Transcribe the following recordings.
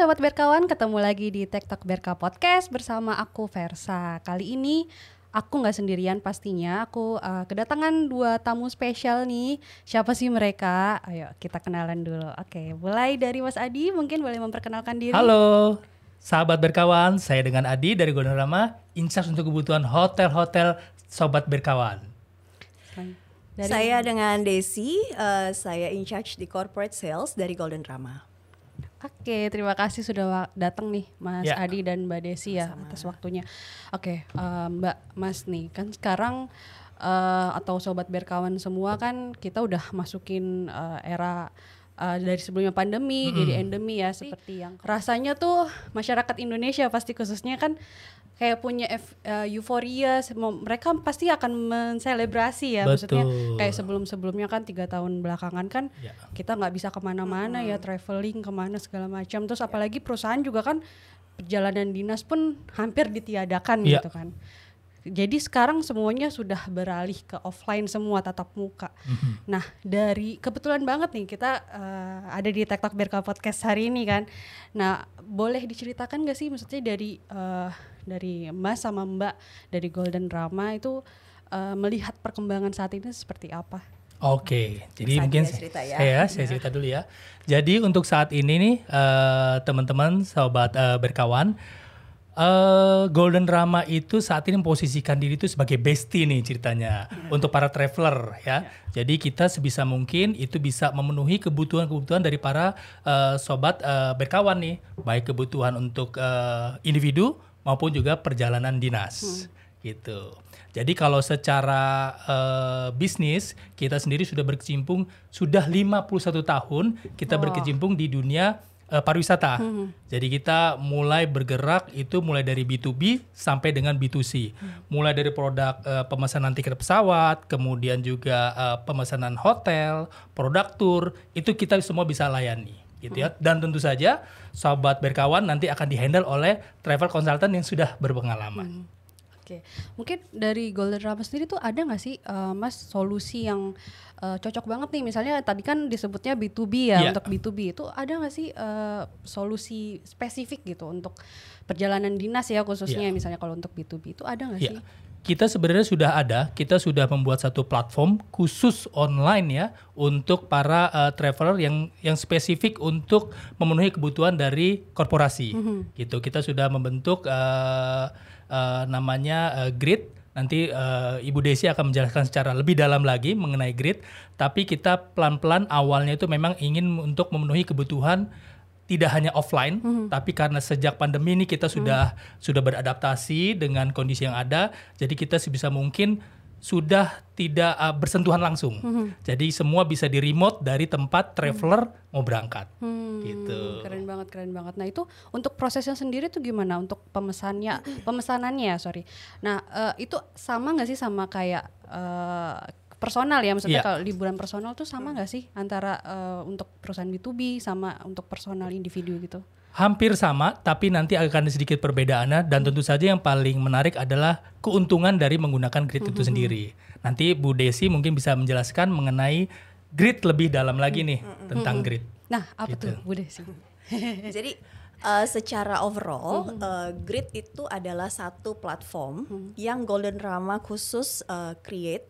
Sobat Berkawan, ketemu lagi di TikTok Berka Podcast bersama aku Versa. Kali ini aku nggak sendirian pastinya, aku uh, kedatangan dua tamu spesial nih. Siapa sih mereka? Ayo kita kenalan dulu. Oke, mulai dari Mas Adi, mungkin boleh memperkenalkan diri. Halo, sahabat berkawan, saya dengan Adi dari Golden Rama, incas untuk kebutuhan hotel-hotel Sobat Berkawan. Dari... Saya dengan Desi, uh, saya in charge di corporate sales dari Golden Rama. Oke, terima kasih sudah datang nih Mas ya. Adi dan Mbak Desi ya Sama. atas waktunya. Oke, uh, Mbak Mas nih kan sekarang uh, atau sobat berkawan semua kan kita udah masukin uh, era uh, dari sebelumnya pandemi mm -hmm. jadi endemi ya seperti yang rasanya tuh masyarakat Indonesia pasti khususnya kan kayak punya uh, euforia mereka pasti akan menselebrasi ya Betul. maksudnya kayak sebelum sebelumnya kan tiga tahun belakangan kan ya. kita nggak bisa ke mana-mana hmm. ya traveling ke mana segala macam terus ya. apalagi perusahaan juga kan perjalanan dinas pun hampir ditiadakan ya. gitu kan jadi sekarang semuanya sudah beralih ke offline semua tatap muka. Mm-hmm. Nah dari kebetulan banget nih kita uh, ada di TikTok Berka Podcast hari ini kan. Nah boleh diceritakan gak sih maksudnya dari uh, dari Mas sama Mbak dari Golden Rama itu uh, melihat perkembangan saat ini seperti apa? Oke, jadi Bisa mungkin cerita ya. saya saya cerita dulu ya. Jadi untuk saat ini nih uh, teman-teman sobat uh, berkawan Uh, Golden Rama itu saat ini memposisikan diri itu sebagai bestie nih ceritanya yeah. untuk para traveler ya. Yeah. Jadi kita sebisa mungkin itu bisa memenuhi kebutuhan-kebutuhan dari para uh, sobat uh, berkawan nih, baik kebutuhan untuk uh, individu maupun juga perjalanan dinas. Hmm. Gitu. Jadi kalau secara uh, bisnis kita sendiri sudah berkecimpung sudah 51 tahun kita oh. berkecimpung di dunia uh, pariwisata. Hmm. Jadi kita mulai bergerak itu mulai dari B2B sampai dengan B2C. Hmm. Mulai dari produk uh, pemesanan tiket pesawat, kemudian juga uh, pemesanan hotel, produk tour, itu kita semua bisa layani gitu ya. Hmm. Dan tentu saja sahabat berkawan nanti akan dihandle oleh travel consultant yang sudah berpengalaman. Hmm. Oke, mungkin dari Golden Rama sendiri tuh ada nggak sih, uh, Mas, solusi yang uh, cocok banget nih? Misalnya tadi kan disebutnya B2B ya, yeah. untuk B2B itu ada nggak sih uh, solusi spesifik gitu untuk perjalanan dinas ya khususnya, yeah. misalnya kalau untuk B2B itu ada nggak yeah. sih? kita sebenarnya sudah ada, kita sudah membuat satu platform khusus online ya untuk para uh, traveler yang yang spesifik untuk memenuhi kebutuhan dari korporasi. Mm -hmm. Gitu. Kita sudah membentuk uh, uh, namanya uh, grid. Nanti uh, Ibu Desi akan menjelaskan secara lebih dalam lagi mengenai grid. Tapi kita pelan-pelan awalnya itu memang ingin untuk memenuhi kebutuhan tidak hanya offline, mm -hmm. tapi karena sejak pandemi ini kita sudah mm. sudah beradaptasi dengan kondisi yang ada, jadi kita sebisa mungkin sudah tidak uh, bersentuhan langsung. Mm -hmm. Jadi semua bisa di remote dari tempat traveler mm -hmm. mau berangkat. Hmm, gitu. Keren banget, keren banget. Nah, itu untuk prosesnya sendiri tuh gimana untuk pemesannya, pemesanannya, sorry. Nah, uh, itu sama nggak sih sama kayak uh, personal ya maksudnya yeah. kalau liburan personal tuh sama nggak sih antara uh, untuk perusahaan B2B sama untuk personal individu gitu? Hampir sama, tapi nanti akan sedikit perbedaannya dan tentu saja yang paling menarik adalah keuntungan dari menggunakan grid itu mm-hmm. sendiri. Nanti Bu Desi mungkin bisa menjelaskan mengenai grid lebih dalam lagi nih tentang grid. Nah, apa gitu. tuh Bu Desi? Jadi uh, secara overall, uh, Grid itu adalah satu platform mm-hmm. yang Golden Rama khusus uh, create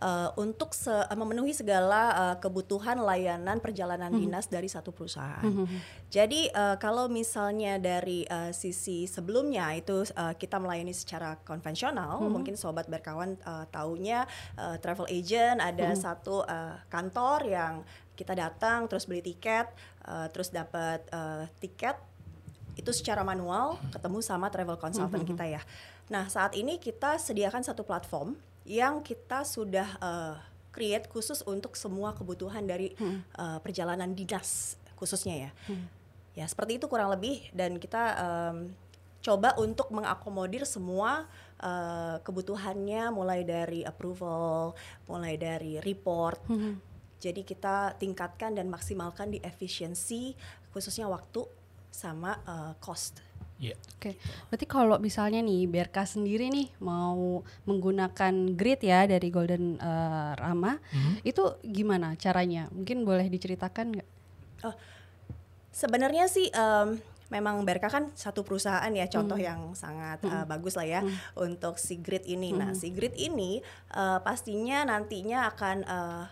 uh, untuk se memenuhi segala uh, kebutuhan layanan perjalanan hmm. dinas dari satu perusahaan. Hmm. Jadi uh, kalau misalnya dari uh, sisi sebelumnya itu uh, kita melayani secara konvensional, hmm. mungkin sobat berkawan uh, taunya uh, travel agent ada hmm. satu uh, kantor yang kita datang terus beli tiket, uh, terus dapat uh, tiket itu secara manual ketemu sama travel consultant hmm. kita ya. Nah saat ini kita sediakan satu platform yang kita sudah uh, create khusus untuk semua kebutuhan dari hmm. uh, perjalanan dinas khususnya ya. Hmm. Ya seperti itu kurang lebih dan kita um, coba untuk mengakomodir semua uh, kebutuhannya mulai dari approval, mulai dari report. Hmm. Jadi kita tingkatkan dan maksimalkan di efisiensi khususnya waktu sama uh, cost. Yeah. Oke, okay. berarti kalau misalnya nih BRK sendiri nih mau menggunakan grid ya dari Golden uh, Rama, mm -hmm. itu gimana caranya? Mungkin boleh diceritakan nggak? Oh, Sebenarnya sih um, memang Berka kan satu perusahaan ya contoh hmm. yang sangat hmm. uh, bagus lah ya hmm. untuk si grid ini. Nah, hmm. Nah, si grid ini uh, pastinya nantinya akan uh,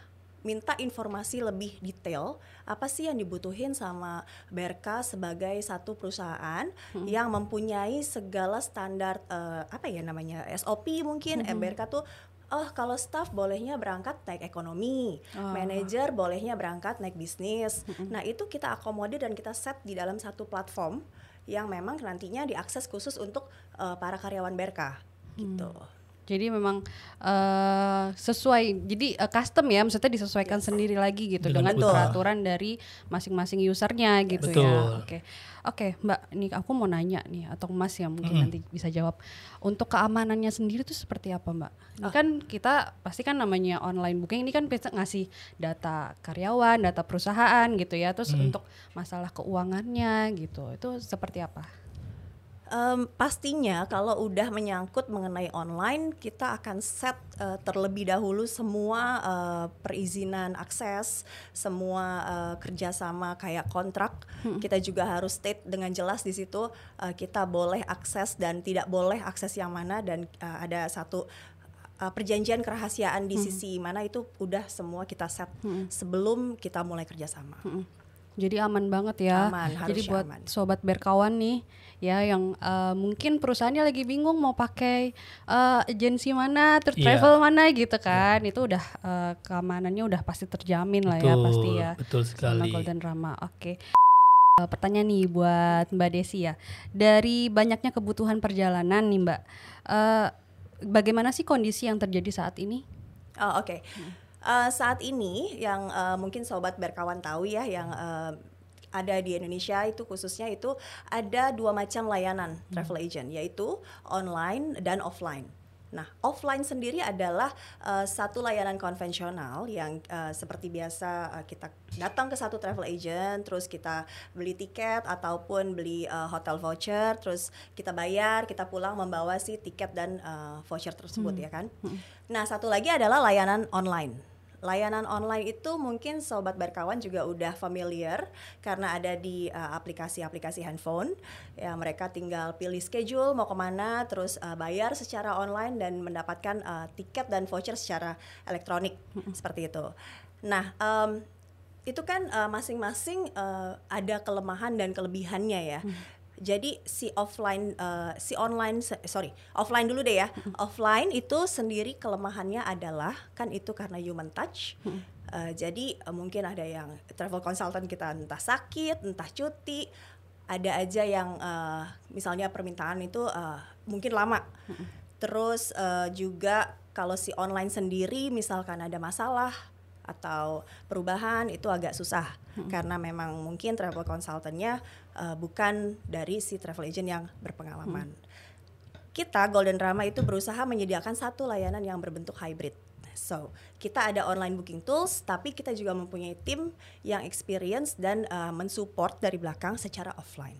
minta informasi lebih detail apa sih yang dibutuhin sama Berka sebagai satu perusahaan hmm. yang mempunyai segala standar uh, apa ya namanya SOP mungkin hmm. Berka tuh oh kalau staff bolehnya berangkat naik ekonomi, oh. manajer bolehnya berangkat naik bisnis. Mm-hmm. Nah itu kita akomodir dan kita set di dalam satu platform yang memang nantinya diakses khusus untuk uh, para karyawan Berka gitu. Hmm. Jadi memang uh, sesuai, jadi uh, custom ya, maksudnya disesuaikan yes. sendiri lagi gitu dengan, dengan peraturan dari masing-masing usernya gitu ya. Betul. ya. Oke, okay. oke okay, Mbak, nih aku mau nanya nih atau Mas yang mungkin mm -hmm. nanti bisa jawab. Untuk keamanannya sendiri itu seperti apa Mbak? Ini oh. kan kita pasti kan namanya online booking ini kan bisa ngasih data karyawan, data perusahaan gitu ya. Terus mm. untuk masalah keuangannya gitu, itu seperti apa? Um, pastinya kalau udah menyangkut mengenai online, kita akan set uh, terlebih dahulu semua uh, perizinan akses, semua uh, kerjasama kayak kontrak. Hmm. Kita juga harus state dengan jelas di situ uh, kita boleh akses dan tidak boleh akses yang mana dan uh, ada satu uh, perjanjian kerahasiaan di hmm. sisi mana itu udah semua kita set hmm. sebelum kita mulai kerjasama. Hmm. Jadi aman banget ya. Aman, Jadi buat aman. sobat berkawan nih ya yang uh, mungkin perusahaannya lagi bingung mau pakai uh, agensi mana, terus yeah. travel mana gitu kan. Yeah. Itu udah uh, keamanannya udah pasti terjamin betul, lah ya pasti ya. Betul sekali. Sama Golden Rama. Oke. Okay. pertanyaan nih buat Mbak Desi ya. Dari banyaknya kebutuhan perjalanan nih Mbak. Uh, bagaimana sih kondisi yang terjadi saat ini? Oh, oke. Okay. Hmm uh, saat ini yang uh, mungkin sobat berkawan tahu ya yang uh, ada di Indonesia itu khususnya itu ada dua macam layanan hmm. travel agent yaitu online dan offline. Nah, offline sendiri adalah uh, satu layanan konvensional yang uh, seperti biasa uh, kita datang ke satu travel agent, terus kita beli tiket ataupun beli uh, hotel voucher, terus kita bayar, kita pulang membawa si tiket dan uh, voucher tersebut hmm. ya kan. Hmm. Nah, satu lagi adalah layanan online layanan online itu mungkin sobat berkawan juga udah familiar karena ada di uh, aplikasi-aplikasi handphone. Ya mereka tinggal pilih schedule mau ke mana terus uh, bayar secara online dan mendapatkan uh, tiket dan voucher secara elektronik. Seperti itu. Nah um, itu kan masing-masing uh, uh, ada kelemahan dan kelebihannya ya. Hmm jadi si offline uh, si online sorry offline dulu deh ya. Offline itu sendiri kelemahannya adalah kan itu karena human touch. Uh, jadi uh, mungkin ada yang travel consultant kita entah sakit entah cuti ada aja yang uh, misalnya permintaan itu uh, mungkin lama. Terus uh, juga kalau si online sendiri misalkan ada masalah atau perubahan itu agak susah. Hmm. karena memang mungkin travel consultantnya uh, bukan dari si travel agent yang berpengalaman. Hmm. Kita Golden Rama itu berusaha menyediakan satu layanan yang berbentuk hybrid. So, kita ada online booking tools, tapi kita juga mempunyai tim yang experience dan uh, mensupport dari belakang secara offline.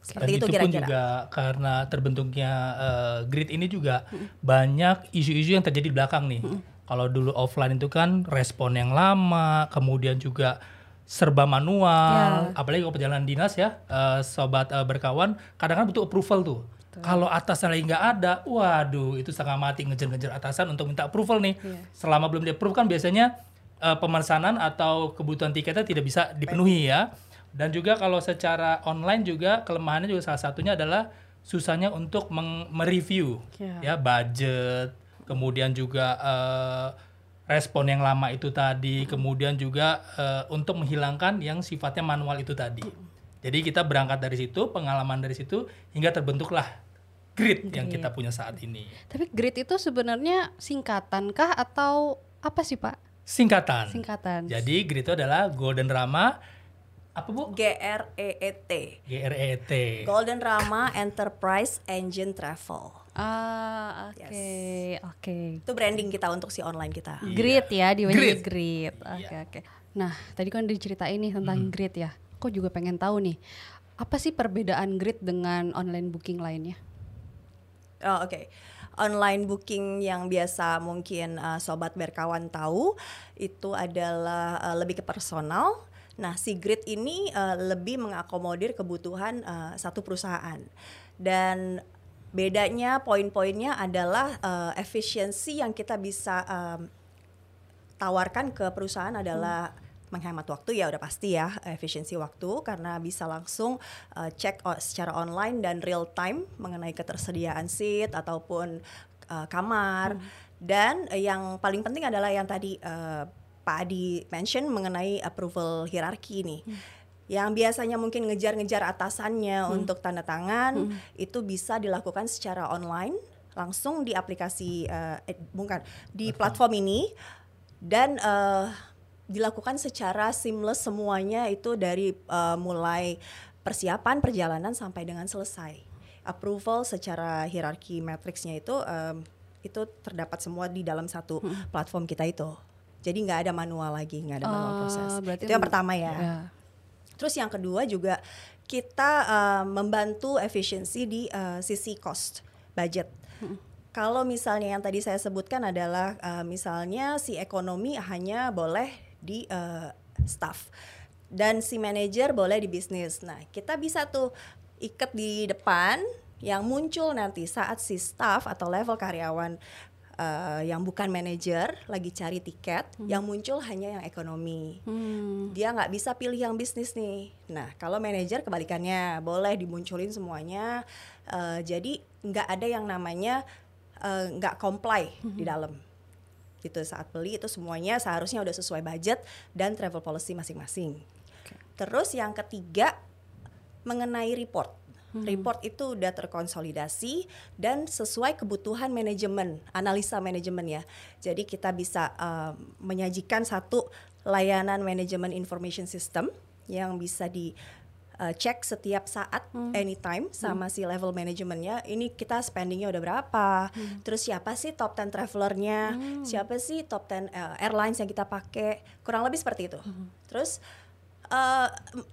Seperti Dan itu, kira-kira. juga karena terbentuknya uh, grid ini juga hmm. banyak isu-isu yang terjadi di belakang nih. Hmm kalau dulu offline itu kan respon yang lama, kemudian juga serba manual, ya. apalagi kalau perjalanan dinas ya, uh, sobat uh, berkawan, kadang-kadang butuh approval tuh. Kalau atasan lagi nggak ada, waduh itu sangat mati ngejar-ngejar atasan untuk minta approval nih. Ya. Selama belum di approve kan biasanya uh, pemesanan atau kebutuhan tiketnya tidak bisa dipenuhi ya. Dan juga kalau secara online juga kelemahannya juga salah satunya adalah susahnya untuk mereview ya. ya budget, kemudian juga uh, respon yang lama itu tadi, kemudian juga uh, untuk menghilangkan yang sifatnya manual itu tadi. Jadi kita berangkat dari situ, pengalaman dari situ hingga terbentuklah grid, grid. yang kita punya saat ini. Tapi grid itu sebenarnya singkatan kah atau apa sih Pak? Singkatan. Singkatan. Jadi grid itu adalah Golden Rama apa bu? G R E E T. G R E E T. Golden Rama Enterprise Engine Travel. Ah, oke, okay, yes. oke. Okay. Itu branding kita untuk si online kita. Yeah. Grid ya, di grid. grid. Oke, okay, iya. oke. Okay. Nah, tadi kan diceritain nih tentang hmm. grid ya. Aku juga pengen tahu nih, apa sih perbedaan grid dengan online booking lainnya? Oh, oke. Okay. Online booking yang biasa mungkin uh, sobat berkawan tahu itu adalah uh, lebih ke personal Nah, si grid ini uh, lebih mengakomodir kebutuhan uh, satu perusahaan dan bedanya poin-poinnya adalah uh, efisiensi yang kita bisa um, tawarkan ke perusahaan adalah hmm menghemat waktu ya udah pasti ya efisiensi waktu karena bisa langsung uh, cek secara online dan real time mengenai ketersediaan seat ataupun uh, kamar hmm. dan uh, yang paling penting adalah yang tadi uh, Pak Adi mention mengenai approval hierarki nih. Hmm yang biasanya mungkin ngejar-ngejar atasannya hmm. untuk tanda tangan hmm. itu bisa dilakukan secara online langsung di aplikasi uh, eh, bukan di platform ini dan uh, dilakukan secara seamless semuanya itu dari uh, mulai persiapan perjalanan sampai dengan selesai. Approval secara hierarki matriksnya itu um, itu terdapat semua di dalam satu hmm. platform kita itu. Jadi nggak ada manual lagi, nggak ada manual uh, proses. Itu yang pertama ya. ya. Terus yang kedua juga kita uh, membantu efisiensi di uh, sisi cost budget. Hmm. Kalau misalnya yang tadi saya sebutkan adalah uh, misalnya si ekonomi hanya boleh di uh, staff dan si manajer boleh di bisnis. Nah, kita bisa tuh ikat di depan yang muncul nanti saat si staff atau level karyawan uh, yang bukan manajer lagi cari tiket, hmm. yang muncul hanya yang ekonomi. Hmm. Dia nggak bisa pilih yang bisnis nih. Nah, kalau manajer kebalikannya, boleh dimunculin semuanya. Uh, jadi nggak ada yang namanya nggak uh, comply hmm. di dalam gitu saat beli itu semuanya seharusnya udah sesuai budget dan travel policy masing-masing. Okay. Terus yang ketiga mengenai report. Hmm. Report itu udah terkonsolidasi dan sesuai kebutuhan manajemen, analisa manajemen ya. Jadi kita bisa uh, menyajikan satu layanan manajemen information system yang bisa di uh, cek setiap saat hmm. anytime sama hmm. si level manajemennya ini kita spendingnya udah berapa hmm. terus siapa sih top 10 travelernya hmm. siapa sih top 10 uh, airlines yang kita pakai kurang lebih seperti itu hmm. terus uh,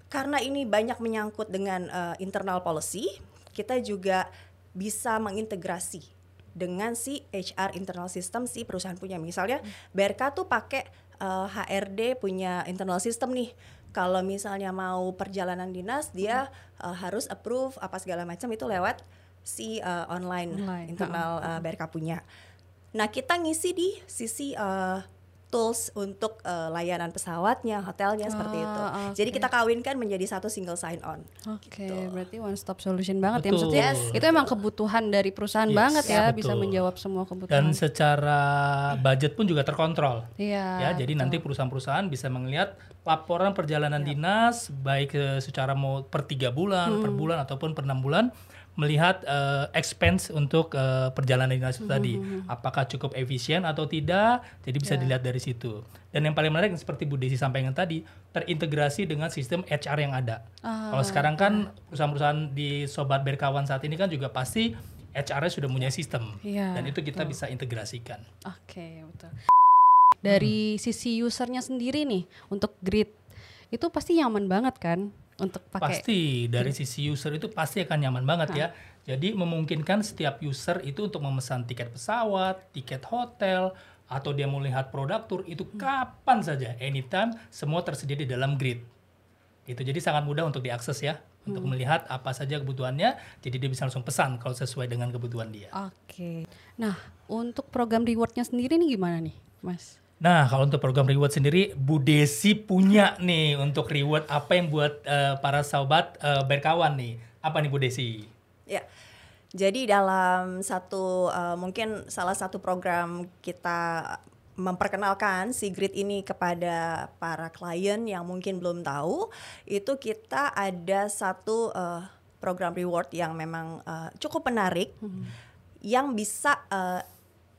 karena ini banyak menyangkut dengan uh, internal policy kita juga bisa mengintegrasi dengan si HR internal system si perusahaan punya misalnya hmm. BRK tuh pakai uh, HRD punya internal system nih kalau misalnya mau perjalanan dinas dia hmm. uh, harus approve apa segala macam itu lewat si uh, online, online internal uh, BRK punya. Nah kita ngisi di sisi uh, tools untuk uh, layanan pesawatnya, hotelnya oh, seperti itu. Okay. Jadi kita kawinkan menjadi satu single sign on. Oke, okay, gitu. berarti one stop solution banget ya. betul. ya maksudnya. Yes. Itu emang kebutuhan dari perusahaan yes. banget ya, ya bisa menjawab semua kebutuhan. Dan secara budget pun juga terkontrol. Iya. Ya, jadi betul. nanti perusahaan-perusahaan bisa melihat laporan perjalanan yep. dinas baik uh, secara mau per tiga bulan, hmm. per bulan ataupun per enam bulan melihat uh, expense untuk uh, perjalanan dinas itu mm -hmm. tadi hmm, hmm. apakah cukup efisien atau tidak jadi bisa yeah. dilihat dari situ dan yang paling menarik seperti Bu Desi sampaikan tadi terintegrasi dengan sistem HR yang ada uh, kalau sekarang kan perusahaan-perusahaan di sobat berkawan saat ini kan juga pasti HR-nya sudah punya sistem yeah, dan itu kita betul. bisa integrasikan oke okay, betul dari hmm. sisi usernya sendiri nih untuk grid itu pasti nyaman banget kan untuk pakai pasti dari sisi user itu pasti akan nyaman banget ya. Jadi memungkinkan setiap user itu untuk memesan tiket pesawat tiket hotel atau dia mau lihat produk tour itu hmm. kapan saja anytime semua tersedia di dalam grid. Itu jadi sangat mudah untuk diakses ya hmm. untuk melihat apa saja kebutuhannya jadi dia bisa langsung pesan kalau sesuai dengan kebutuhan dia. Oke. Nah untuk program rewardnya sendiri nih gimana nih mas Nah, kalau untuk program reward sendiri, Bu Desi punya nih untuk reward apa yang buat uh, para sahabat uh, berkawan nih. Apa nih Bu Desi? Ya. Jadi dalam satu uh, mungkin salah satu program kita memperkenalkan si grid ini kepada para klien yang mungkin belum tahu, itu kita ada satu uh, program reward yang memang uh, cukup menarik hmm. yang bisa uh,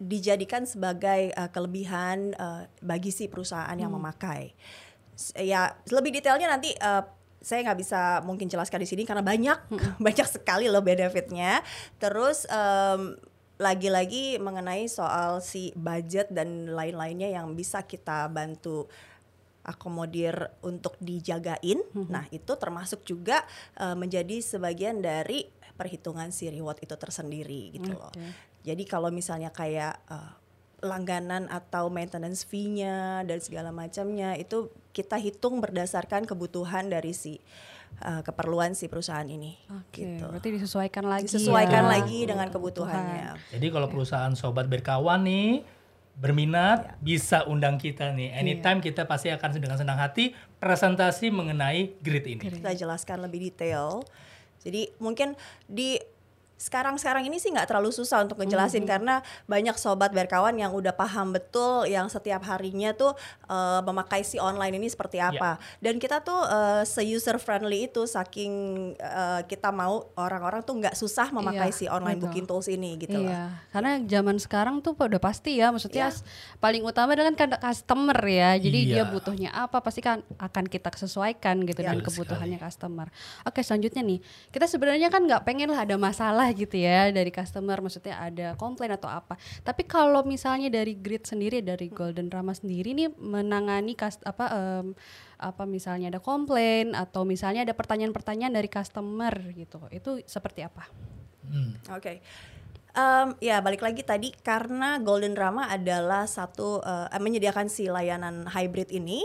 dijadikan sebagai uh, kelebihan uh, bagi si perusahaan hmm. yang memakai. Ya lebih detailnya nanti uh, saya nggak bisa mungkin jelaskan di sini karena banyak hmm. banyak sekali loh benefitnya. Terus um, lagi-lagi mengenai soal si budget dan lain-lainnya yang bisa kita bantu akomodir untuk dijagain. Hmm. Nah, itu termasuk juga uh, menjadi sebagian dari perhitungan si reward itu tersendiri gitu okay. Jadi kalau misalnya kayak uh, langganan atau maintenance fee-nya dan segala macamnya itu kita hitung berdasarkan kebutuhan dari si uh, keperluan si perusahaan ini. Oke, gitu. berarti disesuaikan lagi. Disesuaikan ya. lagi dengan kebutuhannya. Jadi kalau perusahaan sobat berkawan nih berminat ya. bisa undang kita nih. Anytime ya. kita pasti akan dengan senang hati presentasi mengenai grid ini. Kita jelaskan lebih detail. Jadi mungkin di sekarang-sekarang ini sih nggak terlalu susah untuk ngejelasin mm-hmm. karena banyak sobat berkawan yang udah paham betul yang setiap harinya tuh uh, memakai si online ini seperti ya. apa. Yeah. Dan kita tuh uh, se user friendly itu saking uh, kita mau orang-orang tuh nggak susah memakai yeah, si online betul. booking tools ini gitu yeah. lah. Karena zaman sekarang tuh udah pasti ya, maksudnya yeah. paling utama dengan kan customer ya. Jadi yeah. dia butuhnya apa pasti kan akan kita sesuaikan gitu yeah. dengan kebutuhannya sekali. customer. Oke, selanjutnya nih. Kita sebenarnya kan nggak pengen lah ada masalah gitu ya dari customer maksudnya ada komplain atau apa tapi kalau misalnya dari grid sendiri dari Golden Rama sendiri nih menangani kast apa um, apa misalnya ada komplain atau misalnya ada pertanyaan-pertanyaan dari customer gitu itu seperti apa hmm. oke okay. Um, ya balik lagi tadi karena Golden Rama adalah satu uh, menyediakan si layanan hybrid ini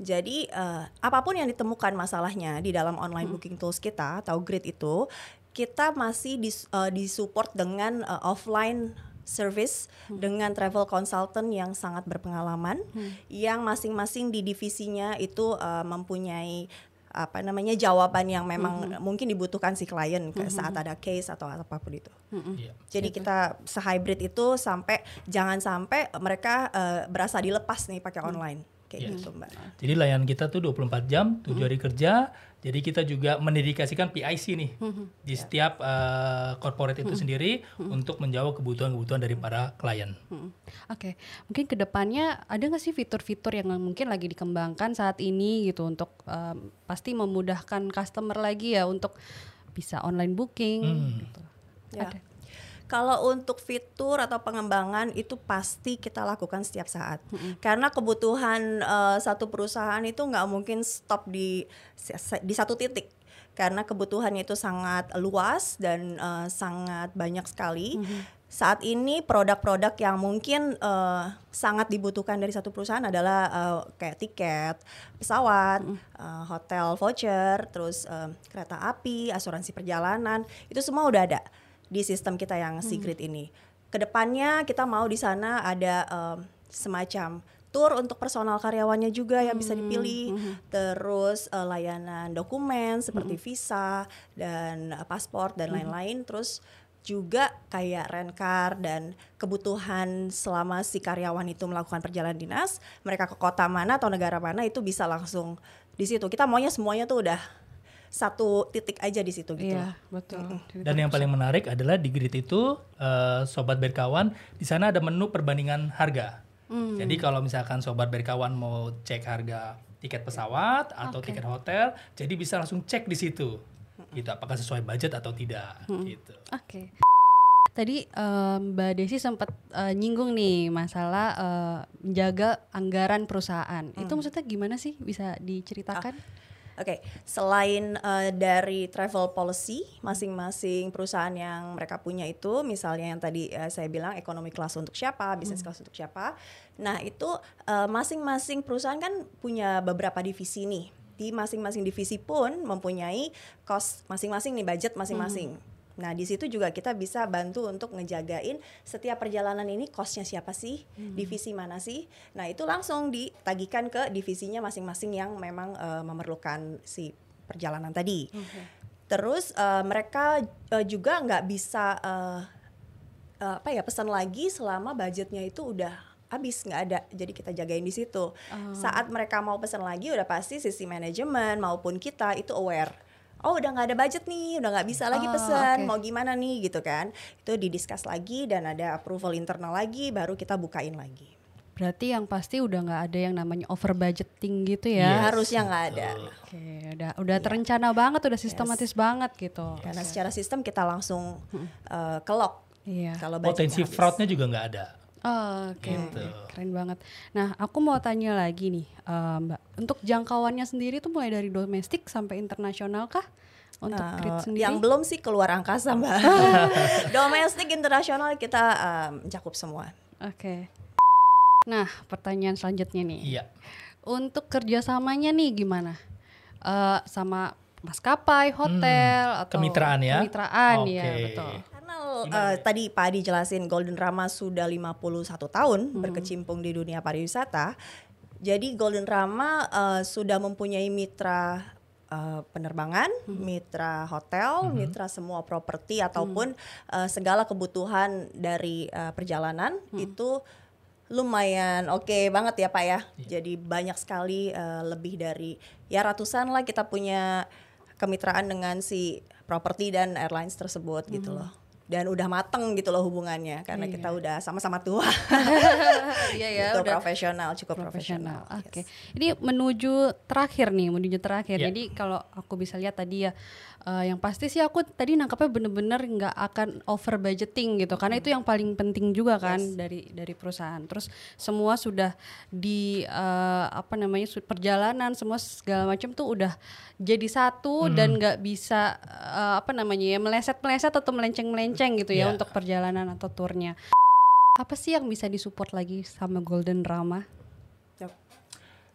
jadi uh, apa pun yang ditemukan masalahnya di dalam online hmm. booking tools kita atau grid itu kita masih dis, uh, disupport dengan uh, offline service hmm. dengan travel consultant yang sangat berpengalaman hmm. yang masing-masing di divisinya itu uh, mempunyai apa namanya jawaban yang memang mm -hmm. mungkin dibutuhkan si klien mm -hmm. saat ada case atau apa pun itu. Mm -hmm. yeah. Jadi kita se-hybrid itu sampai jangan sampai mereka uh, berasa dilepas nih pakai mm. online kayak yeah. gitu Mbak. Jadi layanan kita tuh 24 jam, 7 mm -hmm. hari kerja jadi kita juga mendedikasikan PIC nih mm-hmm. di ya. setiap uh, corporate itu mm-hmm. sendiri mm-hmm. untuk menjawab kebutuhan-kebutuhan dari para klien. Mm-hmm. Oke, okay. mungkin ke depannya ada nggak sih fitur-fitur yang mungkin lagi dikembangkan saat ini gitu untuk um, pasti memudahkan customer lagi ya untuk bisa online booking. Mm. Gitu. Ya. Ada. Kalau untuk fitur atau pengembangan itu pasti kita lakukan setiap saat. Mm-hmm. Karena kebutuhan uh, satu perusahaan itu nggak mungkin stop di di satu titik. Karena kebutuhannya itu sangat luas dan uh, sangat banyak sekali. Mm-hmm. Saat ini produk-produk yang mungkin uh, sangat dibutuhkan dari satu perusahaan adalah uh, kayak tiket pesawat, mm. uh, hotel voucher, terus uh, kereta api, asuransi perjalanan, itu semua udah ada di sistem kita yang hmm. secret hmm. ini. Ke depannya kita mau di sana ada um, semacam tour untuk personal karyawannya juga yang bisa hmm, dipilih, hmm. terus uh, layanan dokumen seperti hmm. visa dan uh, paspor dan lain-lain, hmm. terus juga kayak rent car dan kebutuhan selama si karyawan itu melakukan perjalanan dinas, mereka ke kota mana atau negara mana itu bisa langsung di situ. Kita maunya semuanya tuh udah satu titik aja di situ gitu. Iya, betul. Dan yang paling menarik adalah di grid itu uh, sobat berkawan di sana ada menu perbandingan harga. Hmm. Jadi kalau misalkan sobat berkawan mau cek harga tiket pesawat atau okay. tiket hotel, jadi bisa langsung cek di situ. Gitu apakah sesuai budget atau tidak hmm. gitu. Oke. Okay. Tadi um, Mbak Desi sempat uh, nyinggung nih masalah uh, menjaga anggaran perusahaan. Hmm. Itu maksudnya gimana sih? Bisa diceritakan? Ah Oke, okay. selain uh, dari travel policy masing-masing perusahaan yang mereka punya itu, misalnya yang tadi uh, saya bilang ekonomi kelas untuk siapa, bisnis hmm. kelas untuk siapa. Nah itu uh, masing-masing perusahaan kan punya beberapa divisi nih. Di masing-masing divisi pun mempunyai cost masing-masing nih budget masing-masing. Hmm. Nah, di situ juga kita bisa bantu untuk ngejagain setiap perjalanan ini costnya siapa sih, hmm. divisi mana sih. Nah, itu langsung ditagihkan ke divisinya masing-masing yang memang uh, memerlukan si perjalanan tadi. Okay. Terus uh, mereka uh, juga nggak bisa uh, uh, apa ya pesan lagi selama budgetnya itu udah habis nggak ada jadi kita jagain di situ uh. saat mereka mau pesan lagi udah pasti sisi manajemen maupun kita itu aware oh udah nggak ada budget nih, udah nggak bisa lagi oh, pesan, okay. mau gimana nih gitu kan? Itu didiskus lagi dan ada approval internal lagi, baru kita bukain lagi. Berarti yang pasti udah nggak ada yang namanya over budgeting gitu ya? Yes. Harusnya nggak ada. Oke, okay, udah udah yeah. terencana banget, udah sistematis yes. banget gitu. Karena secara sistem kita langsung uh, ke lock. Iya. Kalau potensi fraudnya juga nggak ada. Oh, Oke, okay. gitu. keren banget. Nah, aku mau tanya lagi nih, uh, Mbak. Untuk jangkauannya sendiri tuh mulai dari domestik sampai internasional kah? Untuk uh, sendiri? Yang belum sih keluar angkasa, Mbak. domestik, internasional kita um, cakup semua. Oke. Okay. Nah, pertanyaan selanjutnya nih. Iya. untuk kerjasamanya nih gimana? Uh, sama maskapai, hotel hmm, atau kemitraan ya? Kemitraan okay. ya betul. Uh, tadi Pak Adi jelasin Golden Rama sudah 51 tahun hmm. berkecimpung di dunia pariwisata. Jadi Golden Rama uh, sudah mempunyai mitra uh, penerbangan, hmm. mitra hotel, hmm. mitra semua properti ataupun hmm. uh, segala kebutuhan dari uh, perjalanan hmm. itu lumayan oke okay banget ya Pak ya. Yeah. Jadi banyak sekali uh, lebih dari ya ratusan lah kita punya kemitraan dengan si properti dan airlines tersebut gitu hmm. gitu loh dan udah mateng gitu loh hubungannya karena iya. kita udah sama-sama tua. iya ya, udah profesional, cukup profesional. Oke. Okay. Yes. Ini menuju terakhir nih, menuju terakhir. Yeah. Jadi kalau aku bisa lihat tadi ya uh, yang pasti sih aku tadi nangkapnya bener-bener nggak akan over budgeting gitu karena hmm. itu yang paling penting juga kan yes. dari dari perusahaan. Terus semua sudah di uh, apa namanya perjalanan semua segala macam tuh udah jadi satu hmm. dan nggak bisa uh, apa namanya ya meleset-meleset atau melenceng-melenceng melenceng gitu ya yeah. untuk perjalanan atau turnya. Apa sih yang bisa disupport lagi sama Golden Rama?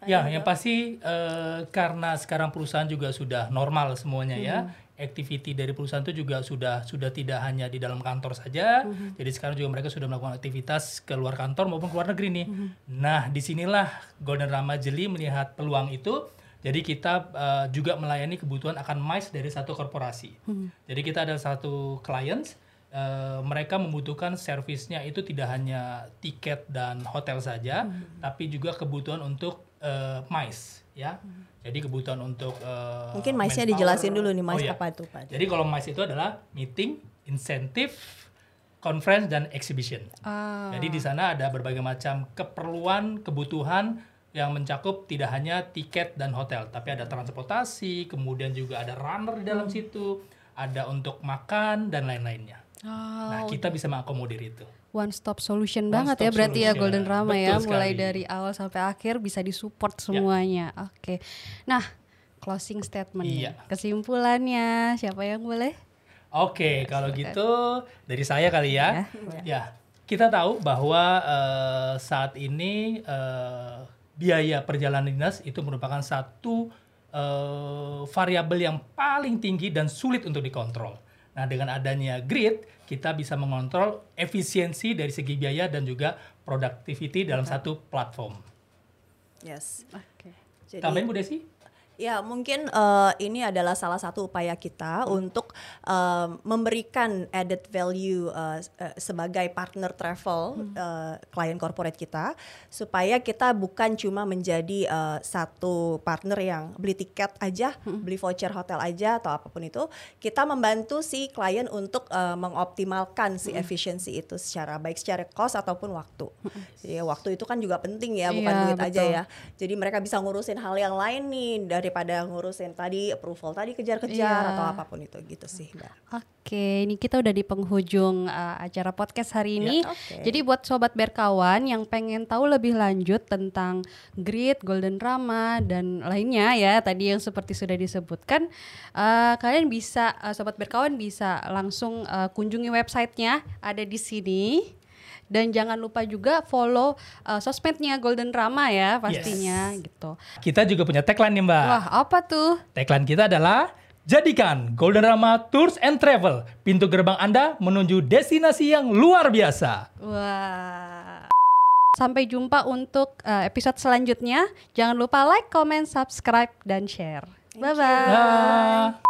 Ya, yang pasti uh, karena sekarang perusahaan juga sudah normal semuanya mm -hmm. ya. Activity dari perusahaan itu juga sudah sudah tidak hanya di dalam kantor saja. Mm -hmm. Jadi sekarang juga mereka sudah melakukan aktivitas ke luar kantor maupun ke luar negeri nih. Mm -hmm. Nah, di sinilah Golden Rama Jeli melihat peluang itu. Jadi kita uh, juga melayani kebutuhan akan MICE dari satu korporasi. Hmm. Jadi kita ada satu clients Uh, mereka membutuhkan servisnya itu tidak hanya tiket dan hotel saja, hmm. tapi juga kebutuhan untuk uh, MICE ya. Hmm. Jadi kebutuhan untuk uh, mungkin MICE-nya dijelasin dulu nih MICE oh, iya. apa itu Pak. Jadi kalau MICE itu adalah meeting, insentif, conference dan exhibition. Ah. Jadi di sana ada berbagai macam keperluan, kebutuhan yang mencakup tidak hanya tiket dan hotel, tapi ada transportasi, kemudian juga ada runner di dalam hmm. situ, ada untuk makan dan lain-lainnya. Oh, nah, kita bisa mengakomodir itu. One stop solution One banget stop ya berarti ya, solution. ya Golden Rama Betul ya, sekali. mulai dari awal sampai akhir bisa disupport ya. semuanya. Ya. Oke. Okay. Nah, closing statement. Iya. Kesimpulannya siapa yang boleh? Oke, okay, kalau gitu dari saya kali ya. Ya, ya kita tahu bahwa uh, saat ini uh, biaya perjalanan dinas itu merupakan satu uh, variabel yang paling tinggi dan sulit untuk dikontrol. Nah, dengan adanya grid, kita bisa mengontrol efisiensi dari segi biaya dan juga productivity dalam satu platform. Yes. Oke. Okay. Tambahin Bu Desi? Ya, mungkin uh, ini adalah salah satu upaya kita hmm. untuk uh, memberikan added value uh, uh, sebagai partner travel hmm. uh, klien corporate kita supaya kita bukan cuma menjadi uh, satu partner yang beli tiket aja, hmm. beli voucher hotel aja atau apa pun itu, kita membantu si klien untuk uh, mengoptimalkan si hmm. efisiensi itu secara baik secara cost ataupun waktu. Hmm. Jadi waktu itu kan juga penting ya, bukan iya, duit betul. aja ya. Jadi mereka bisa ngurusin hal yang lain nih dari daripada ngurusin tadi approval tadi kejar-kejar yeah. atau apa pun itu gitu sih mbak. Oke, ini kita udah di penghujung uh, acara podcast hari ini. Yeah, okay. Jadi buat sobat berkawan yang pengen tahu lebih lanjut tentang Grid, Golden Rama dan lainnya ya tadi yang seperti sudah disebutkan, uh, kalian bisa uh, sobat berkawan bisa langsung uh, kunjungi websitenya ada di sini dan jangan lupa juga follow uh, sosmednya Golden Rama ya pastinya yes. gitu. Kita juga punya tagline nih Mbak. Wah apa tuh? Tagline kita adalah Jadikan Golden Rama Tours and Travel pintu gerbang Anda menuju destinasi yang luar biasa. Wah. Sampai jumpa untuk uh, episode selanjutnya. Jangan lupa like, comment, subscribe, dan share. Bye-bye.